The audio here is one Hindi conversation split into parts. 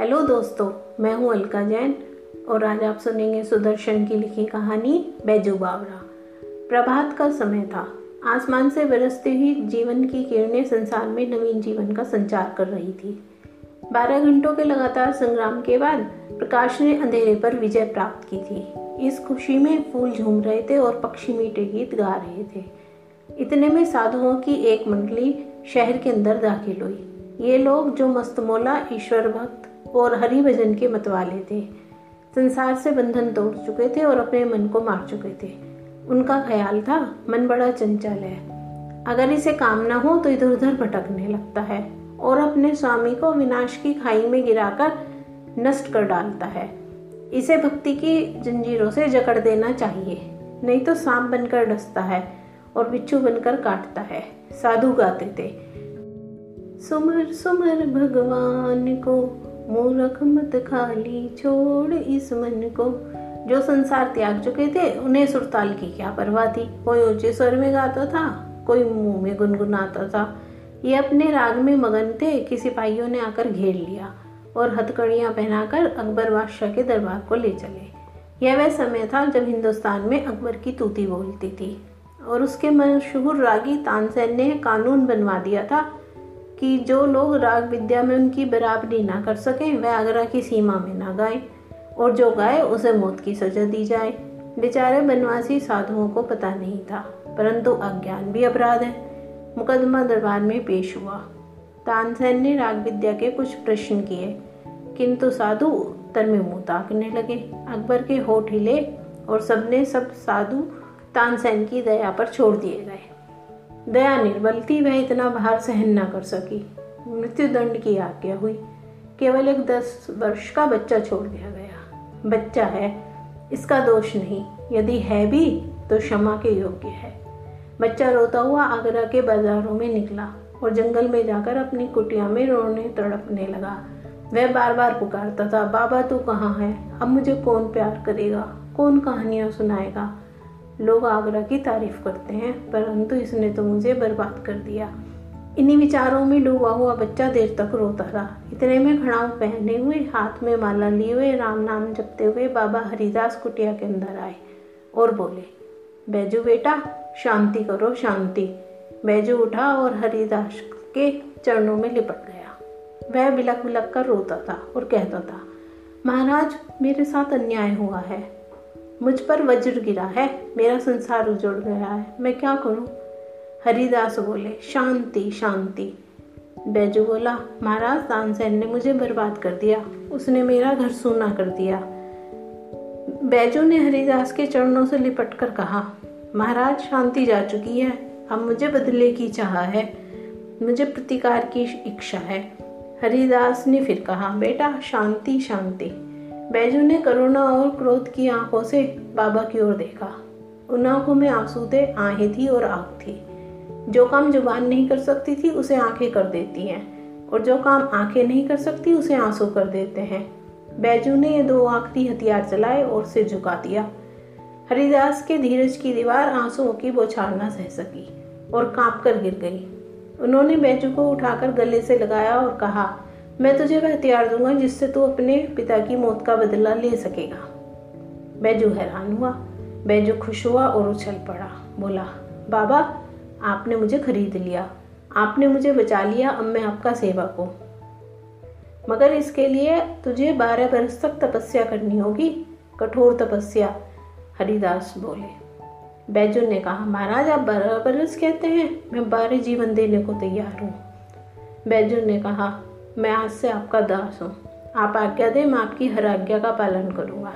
हेलो दोस्तों, मैं हूँ अलका जैन और आज आप सुनेंगे सुदर्शन की लिखी कहानी बैजू बावरा। प्रभात का समय था। आसमान से बरसती हुई जीवन की किरणें संसार में नवीन जीवन का संचार कर रही थी। बारह घंटों के लगातार संग्राम के बाद प्रकाश ने अंधेरे पर विजय प्राप्त की थी। इस खुशी में फूल झूम रहे थे और पक्षी मीठे गीत गा रहे थे। इतने में साधुओं की एक मंडली शहर के अंदर दाखिल हुई। ये लोग जो मस्तमोला, ईश्वर भक्त और हरि भजन के मतवाले थे। संसार से बंधन तोड़ चुके थे और अपने मन को मार चुके थे। उनका ख्याल था, मन बड़ा चंचल है। अगर इसे काम न हो तो इधर उधर भटकने लगता है और अपने स्वामी को विनाश की खाई में गिराकर नष्ट कर डालता है। इसे भक्ति की जंजीरों से जकड़ देना चाहिए, नहीं तो सांप बनकर डसता है और बिच्छू बनकर काटता है। साधु गाते थे। सुमर सुमर, भगवान को मूर्ख मत खाली छोड़ इस मन को। जो संसार त्याग चुके थे, उन्हें सुरताल की क्या परवाह थी? कोई ऊँचे स्वर में गाता था, कोई मुँह में गुनगुनाता था। ये अपने राग में मगन थे कि सिपाहियों ने आकर घेर लिया और हथकड़ियाँ पहनाकर अकबर बादशाह के दरबार को ले चले। यह वह समय था जब हिंदुस्तान में अकबर की तूती बोलती थी और उसके मशहूर रागी तानसेन ने कानून बनवा दिया था कि जो लोग राग विद्या में उनकी बराबरी ना कर सकें, वह आगरा की सीमा में ना गाए और जो गाए, उसे मौत की सजा दी जाए। बेचारे बनवासी साधुओं को पता नहीं था, परंतु अज्ञान भी अपराध है। मुकदमा दरबार में पेश हुआ। तानसेन ने राग विद्या के कुछ प्रश्न किए, किंतु साधु उत्तर में मुँह ताकने लगे। अकबर के होठ हिले और सबने सब साधु तानसेन की दया पर छोड़ दिए गए। दया निर्बल थी वह इतना भार सहन न कर सकी। मृत्यु दंड की आज्ञा हुई। केवल एक दस वर्ष का बच्चा छोड़ दिया गया। बच्चा है, इसका दोष नहीं। यदि है भी तो क्षमा के योग्य है। बच्चा रोता हुआ आगरा के बाजारों में निकला और जंगल में जाकर अपनी कुटिया में रोने तड़पने लगा। वह बार बार पुकारता था, बाबा तू कहाँ है? अब मुझे कौन प्यार करेगा? कौन कहानियाँ सुनाएगा? लोग आगरा की तारीफ़ करते हैं, परंतु इसने तो मुझे बर्बाद कर दिया। इन्हीं विचारों में डूबा हुआ बच्चा देर तक रोता रहा। इतने में खड़ाऊ पहने हुए, हाथ में माला लिए हुए राम नाम जपते हुए बाबा हरिदास कुटिया के अंदर आए और बोले, बैजू बेटा, शांति करो, शांति। बैजू उठा और हरिदास के चरणों में लिपट गया। वह बिलक बिलक कर रोता था और कहता था, महाराज, मेरे साथ अन्याय हुआ है। मुझ पर वज्र गिरा है, मेरा संसार उजड़ गया है। मैं क्या करूँ? हरिदास बोले, शांति शांति। बैजू बोला, महाराज तानसेन ने मुझे बर्बाद कर दिया। उसने मेरा घर सूना कर दिया। बैजू ने हरिदास के चरणों से लिपट कर कहा, महाराज, शांति जा चुकी है। अब मुझे बदले की चाह है। मुझे प्रतिकार की इच्छा है। हरिदास ने फिर कहा, बेटा, शांति शांति। बैजू ने करुणा और क्रोध की आँखों से बाबा की ओर देखा। उन आँखों में आँसू थे, आहें थी और आग थी। जो काम ज़ुबान नहीं कर सकती थी, उसे आँखें कर देती हैं। और जो काम आँखें नहीं कर सकती, उसे आँसू कर देते हैं। बैजू ने ये दो आखिरी हथियार चलाए और सिर झुका दिया। हरिदास के धीरज की दीवार आंसुओं की बौछार न सह सकी और काँप कर गिर गई। उन्होंने बैजू को उठाकर गले से लगाया और कहा मैं तुझे वह हथियार दूँगा जिससे तू अपने पिता की मौत का बदला ले सकेगा। बैजू हैरान हुआ बैजू खुश हुआ और उछल पड़ा, बोला, बाबा, आपने मुझे खरीद लिया, आपने मुझे बचा लिया, अब मैं आपका सेवक हूँ। मगर इसके लिए तुझे बारह बरस तक तपस्या करनी होगी। कठोर तपस्या, हरिदास बोले। बैजू ने कहा, महाराज, आप बारह बरस कहते हैं, मैं बारह जीवन देने को तैयार हूँ। बैजू ने कहा मैं आज से आपका दास हूँ। आप आज्ञा दें, मैं आपकी हर आज्ञा का पालन करूँगा।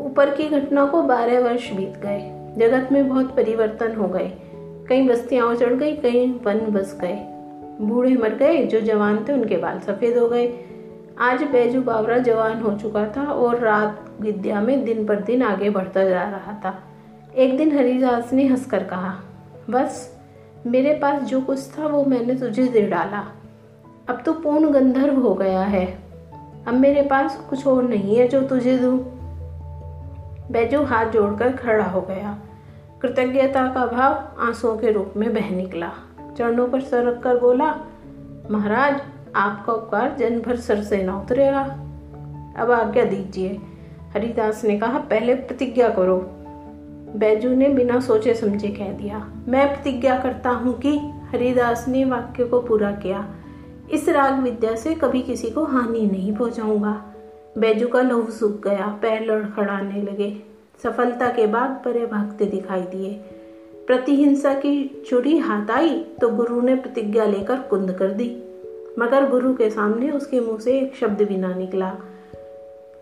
ऊपर की घटना को बारह वर्ष बीत गए। जगत में बहुत परिवर्तन हो गए। कई बस्तियाँ उजड़ गई, कई वन बस गए। बूढ़े मर गए, जो जवान थे उनके बाल सफ़ेद हो गए। आज बैजू बावरा जवान हो चुका था और रात विद्या में दिन पर दिन आगे बढ़ता जा रहा था। एक दिन हरिदास ने हंसकर कहा, बस, मेरे पास जो कुछ था वो मैंने तुझे दे डाला। अब तो पूर्ण गंधर्व हो गया है। अब मेरे पास कुछ और नहीं है जो तुझे दूँ। बैजू हाथ जोड़कर खड़ा हो गया। कृतज्ञता का भाव आंसुओं के रूप में बह निकला। चरणों पर सरक कर बोला, महाराज, आपका उपकार जन भर सर से न उतरेगा। अब आज्ञा दीजिए। हरिदास ने कहा, पहले प्रतिज्ञा करो। बैजू ने बिना सोचे समझे कह दिया, मैं प्रतिज्ञा करता हूँ कि हरिदास ने वाक्य को पूरा किया। इस राग विद्या से कभी किसी को हानि नहीं पहुंचाऊँगा। बैजू का लहू सूख गया, पैर लड़खड़ाने लगे। सफलता के बाद परे भागते दिखाई दिए। प्रतिहिंसा की चुरी हाथ आई तो गुरु ने प्रतिज्ञा लेकर कुंद कर दी। मगर गुरु के सामने उसके मुँह से एक शब्द भी ना निकला।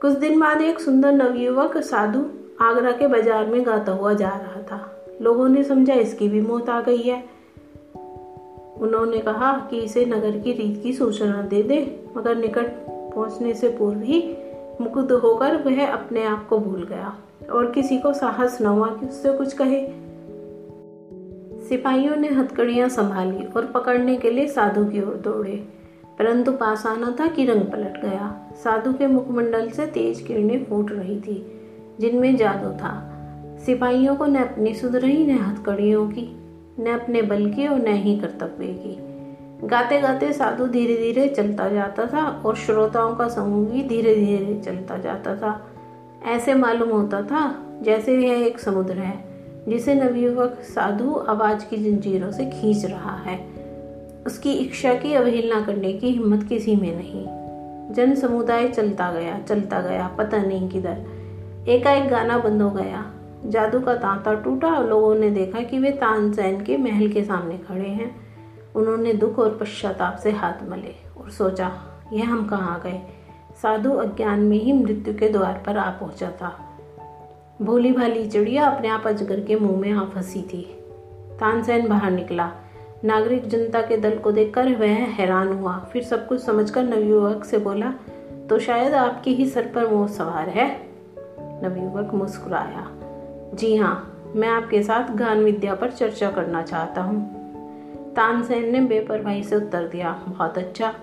कुछ दिन बाद एक सुंदर नवयुवक साधु आगरा के बाज़ार में गाता हुआ जा रहा था। लोगों ने समझा, इसकी भी मौत आ गई है। उन्होंने कहा कि इसे नगर की रीत की सूचना दे दे, मगर निकट पहुँचने से पूर्व ही मुकुद होकर वह अपने आप को भूल गया और किसी को साहस न हुआ कि उससे कुछ कहे। सिपाहियों ने हथकड़ियाँ संभाली और पकड़ने के लिए साधु की ओर दौड़े, परंतु पास आना था कि रंग पलट गया। साधु के मुखमंडल से तेज किरणें फूट रही थी, जिनमें जादू था। सिपाहियों को न अपनी सुध रही न हथकड़ियों की। न अपने बल की और न ही कर्तव्य की। गाते गाते साधु धीरे धीरे चलता जाता था और श्रोताओं का समूह भी धीरे धीरे चलता जाता था। ऐसे मालूम होता था, जैसे यह एक समुद्र है, जिसे नवयुवक साधु आवाज़ की जंजीरों से खींच रहा है। उसकी इच्छा की अवहेलना करने की हिम्मत किसी में नहीं। जन समुदाय चलता गया चलता गया, पता नहीं किधर। एकाएक गाना बंद हो गया। जादू का तांता टूटा और लोगों ने देखा कि वे तानसैन के महल के सामने खड़े हैं। उन्होंने दुख और पश्चाताप से हाथ मले और सोचा, यह हम कहाँ गए? साधु अज्ञान में ही मृत्यु के द्वार पर आ पहुँचा था। भोली भाली चिड़िया अपने आप अजगर के मुँह में आ फंसी थी। तानसेन बाहर निकला। नागरिक जनता के दल को देखकर वह हैरान हुआ। फिर सब कुछ समझकर नवयुवक से बोला तो शायद आपके ही सर पर मोह सवार है? नवयुवक मुस्कुराया। जी हाँ मैं आपके साथ गान विद्या पर चर्चा करना चाहता हूँ। तानसेन ने बेपरवाही से उत्तर दिया, बहुत अच्छा।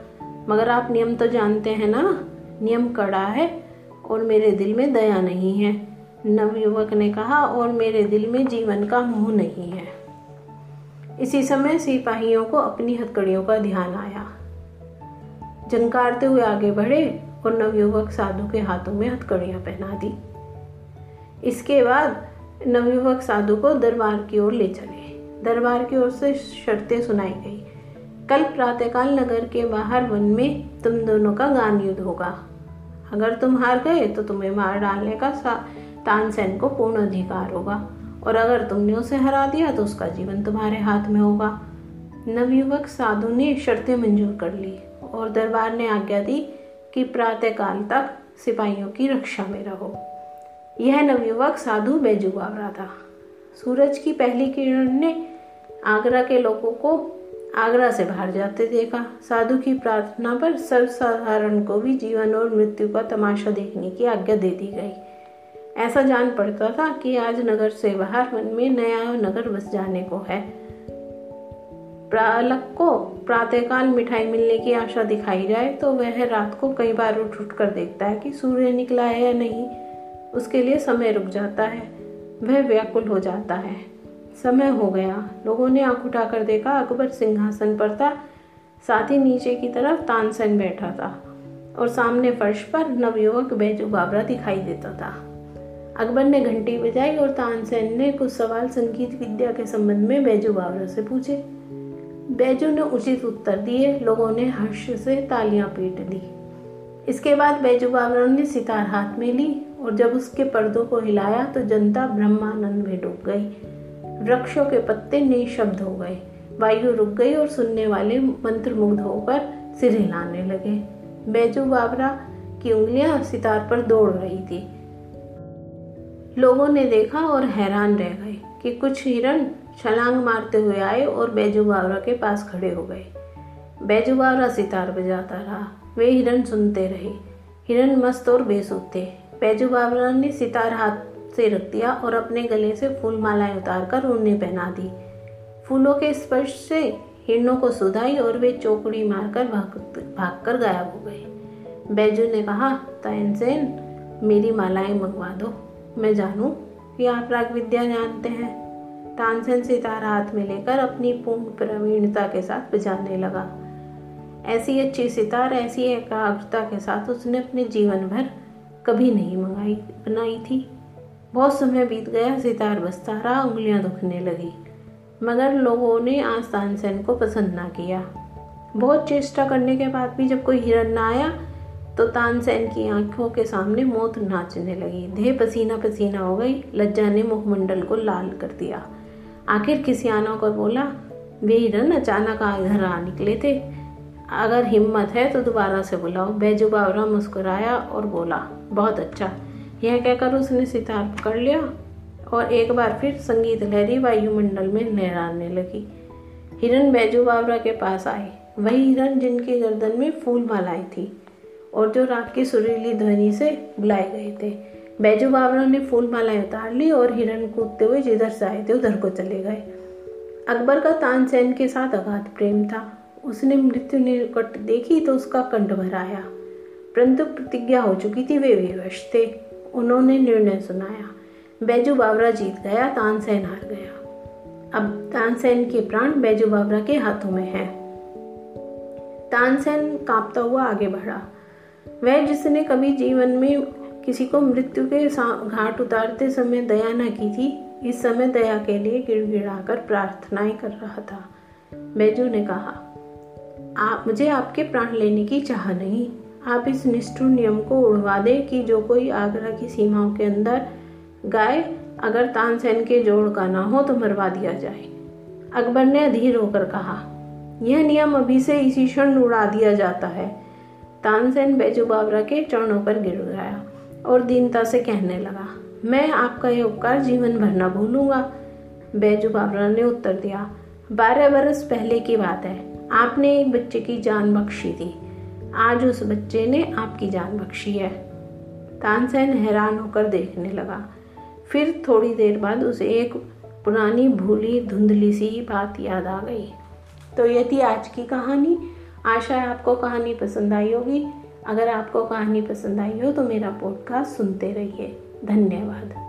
मगर आप नियम तो जानते हैं ना, नियम कड़ा है और मेरे दिल में दया नहीं है। नवयुवक ने कहा, और मेरे दिल में जीवन का मुँह नहीं है। इसी समय सिपाहियों को अपनी हथकड़ियों का ध्यान आया। जनकारते हुए आगे बढ़े और नवयुवक साधु के हाथों में हथकड़ियाँ पहना दी। इसके बाद नवयुवक साधु को दरबार की ओर ले चले। दरबार की ओर से शर्तें सुनाई गई। कल प्रातःकाल नगर के बाहर वन में तुम दोनों का गान युद्ध होगा। अगर तुम हार गए तो तुम्हें मार डालने का तानसेन को पूर्ण अधिकार होगा। और अगर तुमने उसे हरा दिया तो उसका जीवन तुम्हारे हाथ में होगा। नवयुवक साधु ने शर्तें मंजूर कर ली और दरबार ने आज्ञा दी कि प्रातःकाल तक सिपाहियों की रक्षा में रहो। यह नवयुवक साधु बेजू बावरा था। सूरज की पहली किरण ने आगरा के लोगों को आगरा से बाहर जाते देखा। साधु की प्रार्थना पर सर्वसाधारण को भी जीवन और मृत्यु का तमाशा देखने की आज्ञा दे दी गई। ऐसा जान पड़ता था कि आज नगर से बाहर मन में नया नगर बस जाने को है। प्रालक को प्रातःकाल मिठाई मिलने की आशा दिखाई जाए तो वह रात को कई बार उठ उठ कर देखता है कि सूर्य निकला है या नहीं। उसके लिए समय रुक जाता है। वह व्याकुल हो जाता है। समय हो गया। लोगों ने आँख उठाकर देखा, अकबर सिंहासन पर था। साथ ही नीचे की तरफ़ तानसेन बैठा था और सामने फर्श पर नवयुवक बैजू बाबरा दिखाई देता था। अकबर ने घंटी बजाई और तानसेन ने कुछ सवाल संगीत विद्या के संबंध में बैजू बाबरा से पूछे। बैजू ने उचित उत्तर दिए। लोगों ने हर्ष से तालियाँ पीट दी। इसके बाद बैजू बाबरा ने सितार हाथ में ली। और जब उसके पर्दों को हिलाया तो जनता ब्रह्मानंद में डूब गई। वृक्षों के पत्ते निशब्द हो गए। वायु रुक गई और सुनने वाले मंत्र मुग्ध होकर सिर हिलाने लगे। बैजू बाबरा की उंगलियाँ सितार पर दौड़ रही थी। लोगों ने देखा और हैरान रह गए कि कुछ हिरण छलांग मारते हुए आए और बैजू बावरा के पास खड़े हो गए। बैजू बावरा सितार बजाता रहा। वे हिरण सुनते रहे। हिरण मस्त और बेसुध थे। बैजू बाबरा ने सितार हाथ से रख दिया और अपने गले से फूल मालाएँ उतार कर उन्हें पहना दी। फूलों के स्पर्श से हिरणों को सुधाई और वे चौकड़ी मारकर भाग, भागकर गायब हो गए। बैजू ने कहा तैनसेन मेरी मालाएँ मंगवा दो। मैं जानूं कि आप राग विद्या जानते हैं। तानसेन सितार हाथ में लेकर अपनी पूर्ण प्रवीणता के साथ बजाने लगा। ऐसी अच्छी सितार, ऐसी एकाग्रता के साथ उसने अपने जीवन भर कभी नहीं मंगाई, बनाई थी। बहुत समय बीत गया, सितार बसता रहा उंगलियाँ दुखने लगी। मगर लोगों ने आज तानसेन को पसंद ना किया। बहुत चेष्टा करने के बाद भी जब कोई हिरन ना आया तो तानसेन की आँखों के सामने मौत नाचने लगी। देह पसीना पसीना हो गई, लज्जा ने मुखमंडल को लाल कर दिया। आखिर किसी आना कर बोला, वे हिरन अचानक इधर आ निकले थे। अगर हिम्मत है तो दोबारा से बुलाओ। बैजू बावरा मुस्कुराया और बोला बहुत अच्छा। यह कहकर उसने सितार पकड़ लिया और एक बार फिर संगीत लहरी वायुमंडल में लहराने लगी। हिरन बैजू बावरा के पास आए। वही हिरन जिनकी गर्दन में फूल मालाएँ थी और जो रात की सुरीली ध्वनि से बुलाए गए थे। बैजू बावरा ने फूल मालाएँ उतार ली और हिरन कूदते हुए जिधर से आए थे, उधर को चले गए। अकबर का तानसेन के साथ अगाध प्रेम था। उसने मृत्यु निकट देखी तो उसका कंठ भर आया। परंतु प्रतिज्ञा हो चुकी थी, वे विवश थे। उन्होंने निर्णय सुनाया। बैजू बावरा जीत गया, तानसेन हार गया। अब तानसेन के प्राण बैजू बावरा के हाथों में है। तानसेन कांपता हुआ आगे बढ़ा। वह जिसने कभी जीवन में किसी को मृत्यु के घाट उतारते समय दया न की थी, इस समय दया के लिए गिड़गिड़ाकर प्रार्थनाएँ कर रहा था। बैजू ने कहा, आप, मुझे आपके प्राण लेने की चाह नहीं। आप इस निष्ठुर नियम को उड़वा दें कि जो कोई आगरा की सीमाओं के अंदर गाय अगर तानसेन के जोड़ का ना हो तो मरवा दिया जाए। अकबर ने अधीर होकर कहा, यह नियम अभी से इसी क्षण उड़ा दिया जाता है। तानसेन बैजू बाबरा के चरणों पर गिर गया और दीनता से कहने लगा, मैं आपका यह उपकार जीवन भर न भूलूँगा। बैजू बाबरा ने उत्तर दिया, बारह बरस पहले की बात है। आपने एक बच्चे की जान बख्शी थी आज उस बच्चे ने आपकी जान बख्शी है। तानसेन हैरान होकर देखने लगा। फिर थोड़ी देर बाद उसे एक पुरानी भूली धुंधली सी बात याद आ गई। तो ये थी आज की कहानी। आशा है आपको कहानी पसंद आई होगी। अगर आपको कहानी पसंद आई हो तो मेरा पॉडकास्ट सुनते रहिए। धन्यवाद।